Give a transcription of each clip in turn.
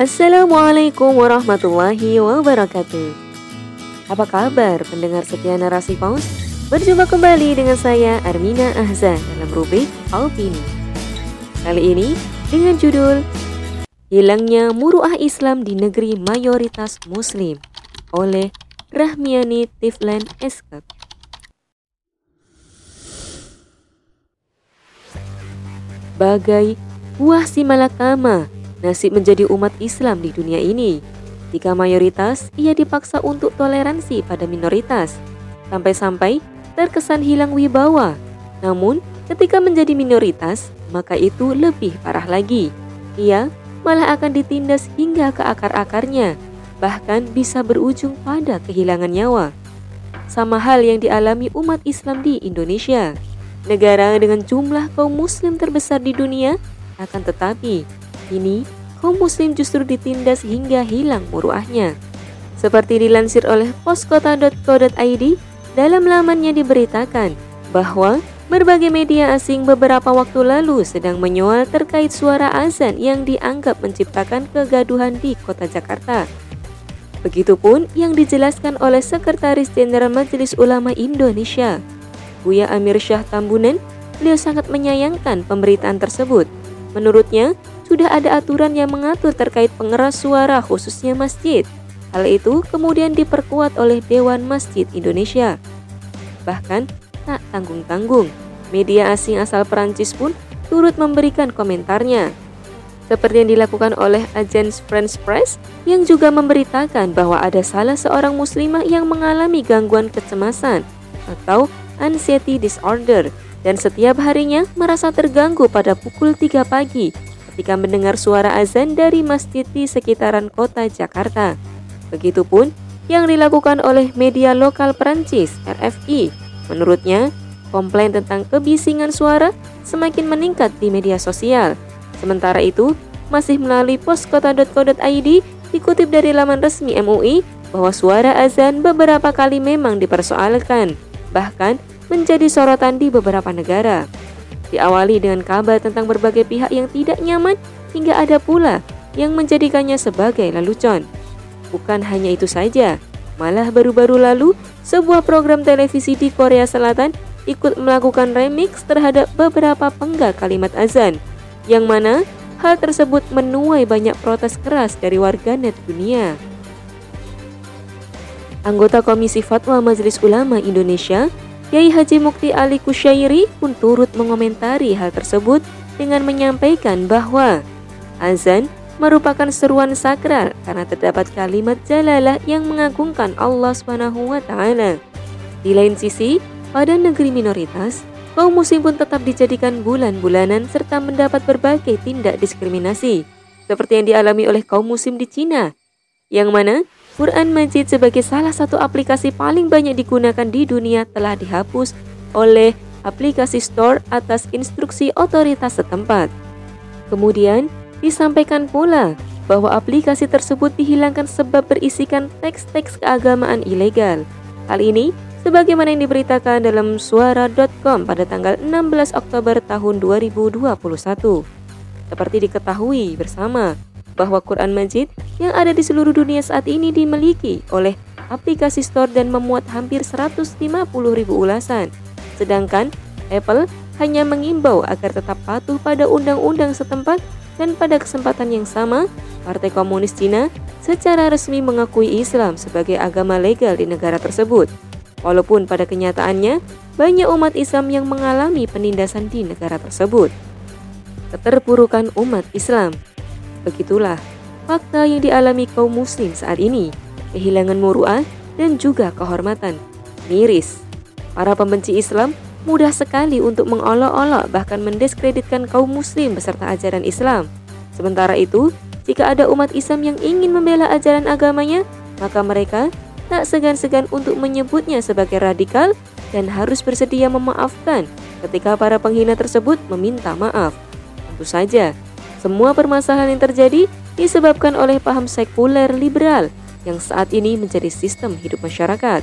Assalamualaikum warahmatullahi wabarakatuh. Apa kabar pendengar setia narasi paus? Berjumpa kembali dengan saya Armina Ahzan dalam rubrik Alpini. Kali ini dengan judul Hilangnya Muruah Islam di Negeri Mayoritas Muslim oleh Rahmiani Tiflan Eskap. Bagai buah si malakama nasib menjadi umat Islam di dunia ini. Jika mayoritas, ia dipaksa untuk toleransi pada minoritas, sampai-sampai terkesan hilang wibawa. Namun, ketika menjadi minoritas, maka itu lebih parah lagi. Ia malah akan ditindas hingga ke akar-akarnya, bahkan bisa berujung pada kehilangan nyawa. Sama hal yang dialami umat Islam di Indonesia, negara dengan jumlah kaum muslim terbesar di dunia, akan tetapi ini kaum muslim justru ditindas hingga hilang muruahnya. Seperti dilansir oleh poskota.co.id, dalam lamannya diberitakan bahwa berbagai media asing beberapa waktu lalu sedang menyoal terkait suara azan yang dianggap menciptakan kegaduhan di kota Jakarta. Begitupun yang dijelaskan oleh Sekretaris Jenderal Majelis Ulama Indonesia, Buya Amir Syah Tambunan, beliau sangat menyayangkan pemberitaan tersebut. Menurutnya, sudah ada aturan yang mengatur terkait pengeras suara khususnya masjid. Hal itu kemudian diperkuat oleh Dewan Masjid Indonesia. Bahkan tak tanggung-tanggung, media asing asal Perancis pun turut memberikan komentarnya. Seperti yang dilakukan oleh Agence France Press yang juga memberitakan bahwa ada salah seorang muslimah yang mengalami gangguan kecemasan atau anxiety disorder dan setiap harinya merasa terganggu pada pukul 3 pagi ketika mendengar suara azan dari masjid di sekitaran kota Jakarta. Begitupun yang dilakukan oleh media lokal Perancis, RFI. Menurutnya, komplain tentang kebisingan suara semakin meningkat di media sosial. Sementara itu, masih melalui poskota.co.id dikutip dari laman resmi MUI bahwa suara azan beberapa kali memang dipersoalkan, bahkan menjadi sorotan di beberapa negara. Diawali dengan kabar tentang berbagai pihak yang tidak nyaman hingga ada pula yang menjadikannya sebagai lelucon. Bukan hanya itu saja, malah baru-baru lalu sebuah program televisi di Korea Selatan ikut melakukan remix terhadap beberapa penggal kalimat azan, yang mana hal tersebut menuai banyak protes keras dari warganet dunia. Anggota Komisi Fatwa Majelis Ulama Indonesia Kiai Haji Mukti Ali Kusyairi pun turut mengomentari hal tersebut dengan menyampaikan bahwa azan merupakan seruan sakral karena terdapat kalimat jalalah yang mengagungkan Allah Subhanahu wa taala. Di lain sisi, pada negeri minoritas, kaum muslim pun tetap dijadikan bulan-bulanan serta mendapat berbagai tindak diskriminasi, seperti yang dialami oleh kaum muslim di Cina, yang mana Quran Majid sebagai salah satu aplikasi paling banyak digunakan di dunia telah dihapus oleh aplikasi store atas instruksi otoritas setempat. Kemudian, disampaikan pula bahwa aplikasi tersebut dihilangkan sebab berisikan teks-teks keagamaan ilegal. Hal ini sebagaimana yang diberitakan dalam suara.com pada tanggal 16 Oktober tahun 2021. Seperti diketahui bersama, bahwa Quran Majid yang ada di seluruh dunia saat ini dimiliki oleh aplikasi store dan memuat hampir 150 ribu ulasan. Sedangkan Apple hanya mengimbau agar tetap patuh pada undang-undang setempat dan pada kesempatan yang sama, Partai Komunis Cina secara resmi mengakui Islam sebagai agama legal di negara tersebut. Walaupun pada kenyataannya, banyak umat Islam yang mengalami penindasan di negara tersebut. Keterpurukan umat Islam Begitulah fakta yang dialami kaum muslim saat ini, kehilangan muruah dan juga kehormatan. Miris, para pembenci Islam mudah sekali untuk mengolok-olok bahkan mendiskreditkan kaum muslim beserta ajaran Islam. Sementara itu, jika ada umat Islam yang ingin membela ajaran agamanya, maka mereka tak segan-segan untuk menyebutnya sebagai radikal dan harus bersedia memaafkan ketika para penghina tersebut meminta maaf. Tentu saja, semua permasalahan yang terjadi disebabkan oleh paham sekuler liberal yang saat ini menjadi sistem hidup masyarakat.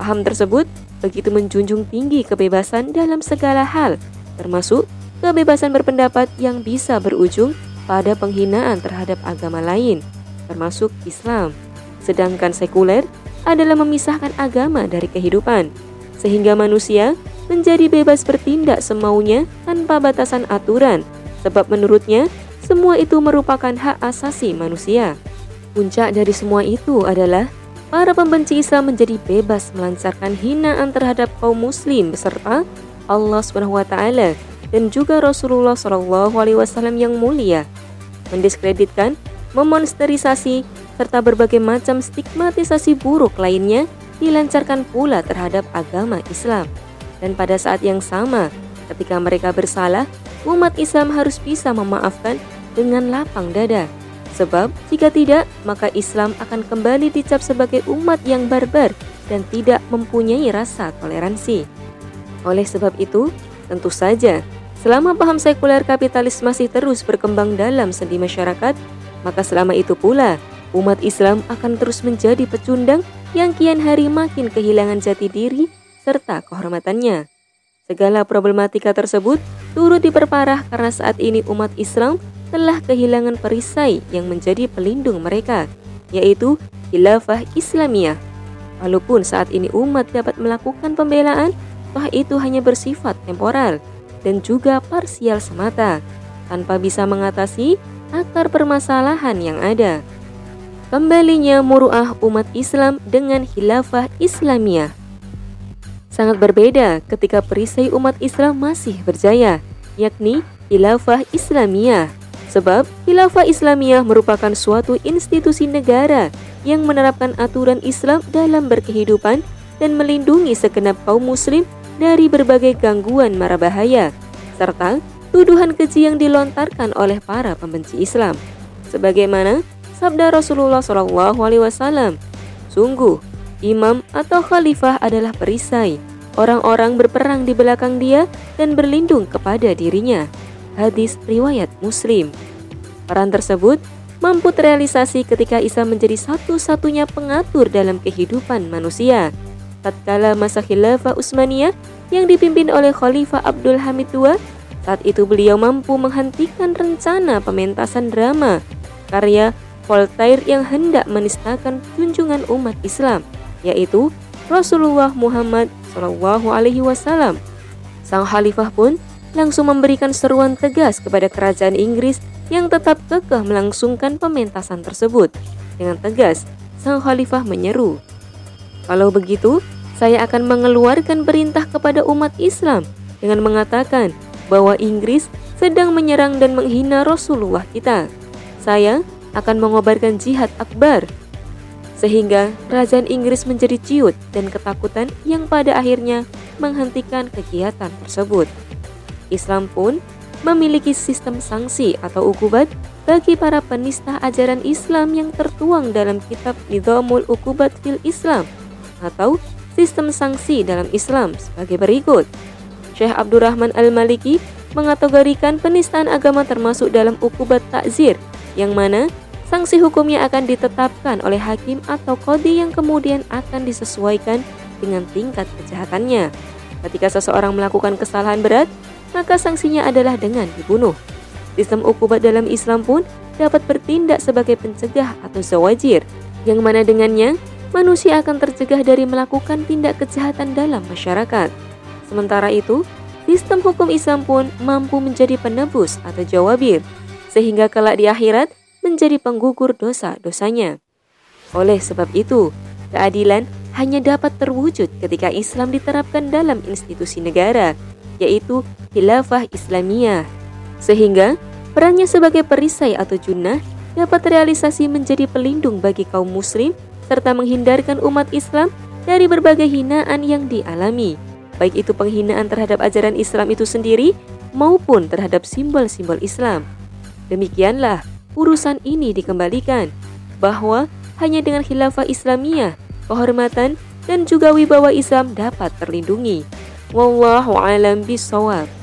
Paham tersebut begitu menjunjung tinggi kebebasan dalam segala hal, termasuk kebebasan berpendapat yang bisa berujung pada penghinaan terhadap agama lain, termasuk Islam. Sedangkan sekuler adalah memisahkan agama dari kehidupan, sehingga manusia menjadi bebas bertindak semaunya tanpa batasan aturan, sebab menurutnya semua itu merupakan hak asasi manusia. Puncak dari semua itu adalah para pembenci Islam menjadi bebas melancarkan hinaan terhadap kaum muslim beserta Allah SWT dan juga Rasulullah SAW yang mulia, mendiskreditkan, memonsterisasi, serta berbagai macam stigmatisasi buruk lainnya dilancarkan pula terhadap agama Islam. Dan pada saat yang sama, ketika mereka bersalah, umat Islam harus bisa memaafkan dengan lapang dada Sebab jika tidak, maka Islam akan kembali dicap sebagai umat yang barbar dan tidak mempunyai rasa toleransi. Oleh sebab itu, tentu saja, selama paham sekuler kapitalis masih terus berkembang dalam sendi masyarakat, maka selama itu pula umat Islam akan terus menjadi pecundang yang kian hari makin kehilangan jati diri serta kehormatannya. Segala problematika tersebut turut diperparah karena saat ini umat Islam telah kehilangan perisai yang menjadi pelindung mereka, yaitu khilafah Islamiyah. Walaupun saat ini umat dapat melakukan pembelaan, toh itu hanya bersifat temporal dan juga parsial semata, tanpa bisa mengatasi akar permasalahan yang ada. Kembalinya muruah umat Islam dengan khilafah Islamiyah sangat berbeda ketika perisai umat Islam masih berjaya, yakni khilafah Islamiyah. Sebab khilafah Islamiyah merupakan suatu institusi negara yang menerapkan aturan Islam dalam berkehidupan dan melindungi segenap kaum muslim dari berbagai gangguan mara bahaya serta tuduhan keji yang dilontarkan oleh para pembenci Islam. Sebagaimana sabda Rasulullah SAW, sungguh imam atau khalifah adalah perisai. Orang-orang berperang di belakang dia dan berlindung kepada dirinya hadis riwayat Muslim. Peran tersebut mampu terrealisasi ketika Isa menjadi satu-satunya pengatur dalam kehidupan manusia. Tatkala masa khilafah Utsmaniyah yang dipimpin oleh Khalifah Abdul Hamid II, saat itu beliau mampu menghentikan rencana pementasan drama karya Voltaire yang hendak menistakan junjungan umat Islam, yaitu Rasulullah Muhammad SAW. Sang khalifah pun langsung memberikan seruan tegas kepada kerajaan Inggris yang tetap kekeh melangsungkan pementasan tersebut. Dengan tegas, sang khalifah menyeru, "Kalau begitu, saya akan mengeluarkan perintah kepada umat Islam dengan mengatakan bahwa Inggris sedang menyerang dan menghina Rasulullah kita. Saya akan mengobarkan jihad akbar sehingga kerajaan Inggris menjadi ciut dan ketakutan yang pada akhirnya menghentikan kegiatan tersebut. Islam pun memiliki sistem sanksi atau ukubat bagi para penista ajaran Islam yang tertuang dalam kitab Nidhamul Ukubat fil Islam atau sistem sanksi dalam Islam sebagai berikut. Syekh Abdurrahman Al-Maliki mengategorikan penistaan agama termasuk dalam ukubat takzir yang mana sanksi hukumnya akan ditetapkan oleh hakim atau kodi yang kemudian akan disesuaikan dengan tingkat kejahatannya. Ketika seseorang melakukan kesalahan berat, maka sanksinya adalah dengan dibunuh. Sistem ukubat dalam Islam pun dapat bertindak sebagai pencegah atau zawajir, yang mana dengannya manusia akan tercegah dari melakukan tindak kejahatan dalam masyarakat. Sementara itu, sistem hukum Islam pun mampu menjadi penebus atau jawabir, sehingga kelak di akhirat menjadi penggugur dosa-dosanya. Oleh sebab itu, keadilan hanya dapat terwujud ketika Islam diterapkan dalam institusi negara, yaitu khilafah Islamiyah. Sehingga perannya sebagai perisai atau junnah dapat terrealisasi menjadi pelindung bagi kaum muslim serta menghindarkan umat Islam dari berbagai hinaan yang dialami, baik itu penghinaan terhadap ajaran Islam itu sendiri maupun terhadap simbol-simbol Islam. Demikianlah urusan ini dikembalikan bahwa hanya dengan khilafah Islamiyah, kehormatan dan juga wibawa Islam dapat terlindungi. Wallahu alam bisawab.